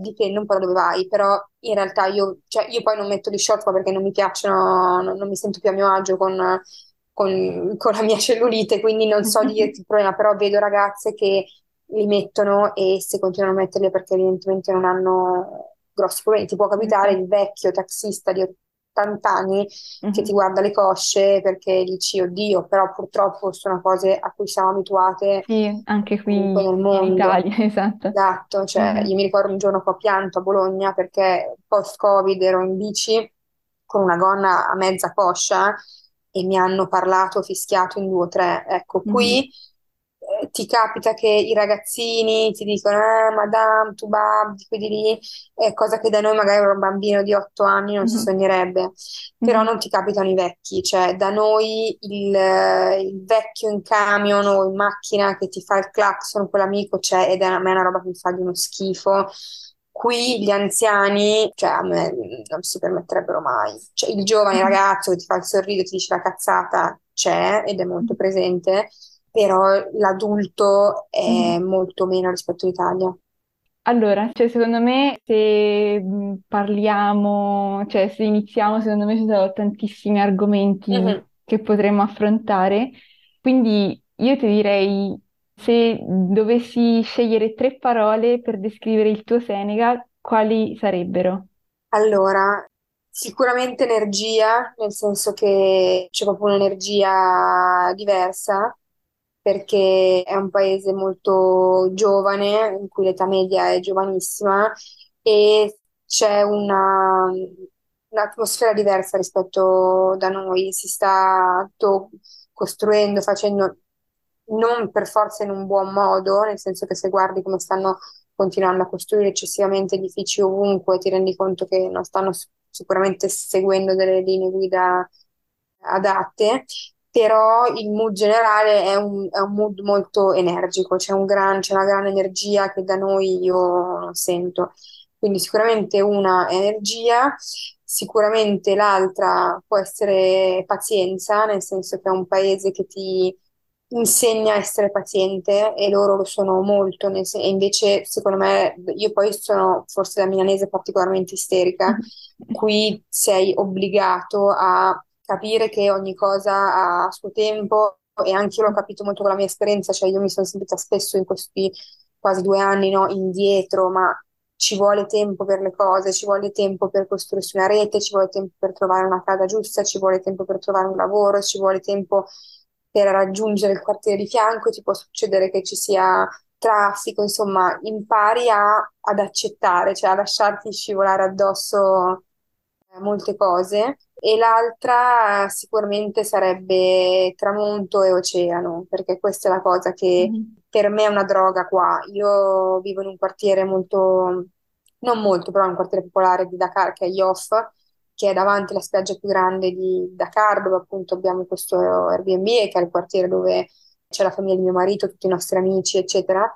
dipende un po' da dove vai, però in realtà io, cioè, io poi non metto gli short qua perché non mi piacciono, non, non mi sento più a mio agio con, con- con la mia cellulite, quindi non so dirti il problema, però vedo ragazze che li mettono e se continuano a metterli perché evidentemente non hanno grossi problemi. Ti può capitare il vecchio taxista di 80 anni mm-hmm. che ti guarda le cosce perché dici oddio, però purtroppo sono cose a cui siamo abituate sì, anche qui nel mondo. in Italia, esatto. Esatto, cioè mm-hmm. io mi ricordo un giorno che ho pianto a Bologna perché post-Covid ero in bici con una gonna a mezza coscia e mi hanno parlato, fischiato in due o tre. Ecco, qui mm-hmm ti capita che i ragazzini ti dicono eh, madame, tu bab, di qui di lì, è cosa che da noi magari un bambino di otto anni non mm-hmm. si sognerebbe, però mm-hmm. non ti capitano i vecchi, cioè da noi il, il, vecchio in camion o in macchina che ti fa il clacson, quell'amico c'è ed è a me una roba che mi fa di uno schifo. Qui gli anziani, cioè a me non si permetterebbero mai. Cioè, il giovane mm-hmm. ragazzo che ti fa il sorriso ti dice la cazzata c'è ed è molto presente, però l'adulto è mm. molto meno rispetto all'Italia. Allora, cioè, secondo me se parliamo, cioè se iniziamo, secondo me ci sono tantissimi argomenti mm-hmm. che potremmo affrontare, quindi io ti direi se dovessi scegliere tre parole per descrivere il tuo Senegal, quali sarebbero? Allora, sicuramente energia, nel senso che c'è proprio un'energia diversa perché è un paese molto giovane, in cui l'età media è giovanissima e c'è una, un'atmosfera diversa rispetto da noi, si sta costruendo, facendo non per forza in un buon modo, nel senso che se guardi come stanno continuando a costruire eccessivamente edifici ovunque, ti rendi conto che non stanno sicuramente seguendo delle linee guida adatte però il mood generale è un, è un mood molto energico, c'è, un gran, c'è una gran energia che da noi io sento. Quindi sicuramente una è energia, sicuramente l'altra può essere pazienza, nel senso che è un paese che ti insegna a essere paziente e loro lo sono molto, e invece secondo me, io poi sono forse la milanese particolarmente isterica, qui sei obbligato a capire che ogni cosa ha suo tempo e anche io l'ho capito molto con la mia esperienza, cioè io mi sono sentita spesso in questi quasi due anni no, indietro, ma ci vuole tempo per le cose, ci vuole tempo per costruirsi una rete, ci vuole tempo per trovare una casa giusta, ci vuole tempo per trovare un lavoro, ci vuole tempo per raggiungere il quartiere di fianco, ti può succedere che ci sia traffico, insomma, impari a, ad accettare, cioè a lasciarti scivolare addosso eh, molte cose e l'altra sicuramente sarebbe tramonto e oceano, perché questa è la cosa che mm-hmm. per me è una droga qua. Io vivo in un quartiere molto, non molto, però un quartiere popolare di Dakar che è Yoff, che è davanti alla spiaggia più grande di Dakar, dove appunto abbiamo questo Airbnb, che è il quartiere dove c'è la famiglia di mio marito, tutti i nostri amici, eccetera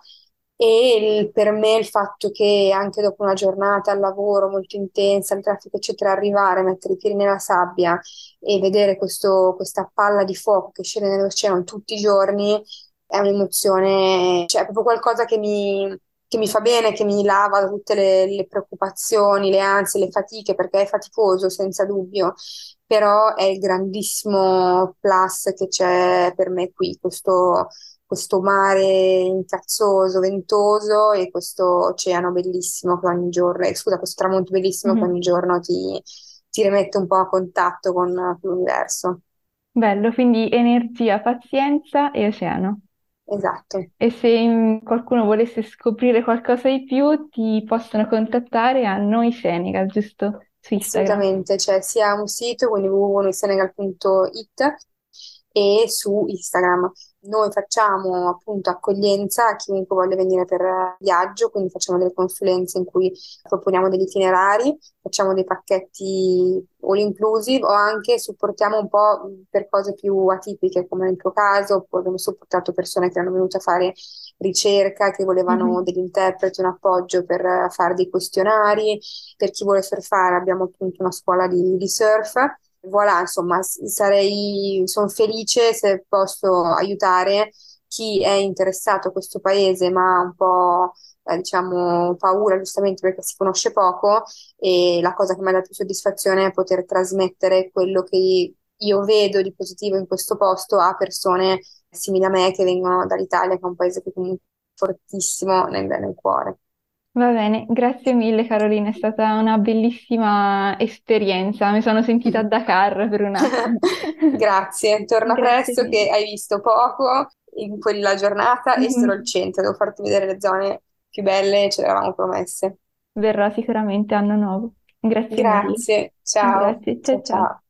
e il, per me il fatto che anche dopo una giornata al lavoro molto intensa, il traffico eccetera, arrivare, mettere i piedi nella sabbia e vedere questo, questa palla di fuoco che scende nell'oceano tutti i giorni è un'emozione, cioè è proprio qualcosa che mi, che mi fa bene, che mi lava da tutte le, le preoccupazioni, le ansie, le fatiche, perché è faticoso senza dubbio, però è il grandissimo plus che c'è per me qui, questo questo mare incazzoso, ventoso e questo oceano bellissimo che ogni giorno, eh, scusa, questo tramonto bellissimo mm-hmm. che ogni giorno ti, ti rimette un po' a contatto con l'universo. Bello, quindi energia, pazienza e oceano. Esatto. E se qualcuno volesse scoprire qualcosa di più, ti possono contattare a Noi Senegal, giusto? Su Instagram. Assolutamente, cioè sia un sito, quindi www.noisenegal.it e su Instagram. Noi facciamo appunto accoglienza a chiunque voglia venire per viaggio, quindi facciamo delle consulenze in cui proponiamo degli itinerari, facciamo dei pacchetti all inclusive o anche supportiamo un po' per cose più atipiche, come nel tuo caso, poi abbiamo supportato persone che erano venute a fare ricerca, che volevano mm-hmm. degli interpreti, un appoggio per fare dei questionari, per chi vuole surfare abbiamo appunto una scuola di, di surf voilà, insomma, sarei, sono felice se posso aiutare chi è interessato a questo paese ma ha un po', eh, diciamo, paura giustamente perché si conosce poco e la cosa che mi ha dato soddisfazione è poter trasmettere quello che io vedo di positivo in questo posto a persone simili a me che vengono dall'Italia, che è un paese che comunque fortissimo nel, nel cuore. Va bene, grazie mille Carolina, è stata una bellissima esperienza, mi sono sentita a Dakar per un attimo. Grazie, torna Grazie presto mille. che hai visto poco in quella giornata e solo Mhm. il centro, devo farti vedere le zone più belle, ce le avevamo promesse. Verrò sicuramente anno nuovo. Grazie mille. Grazie, ciao, Grazie, ciao ciao. ciao.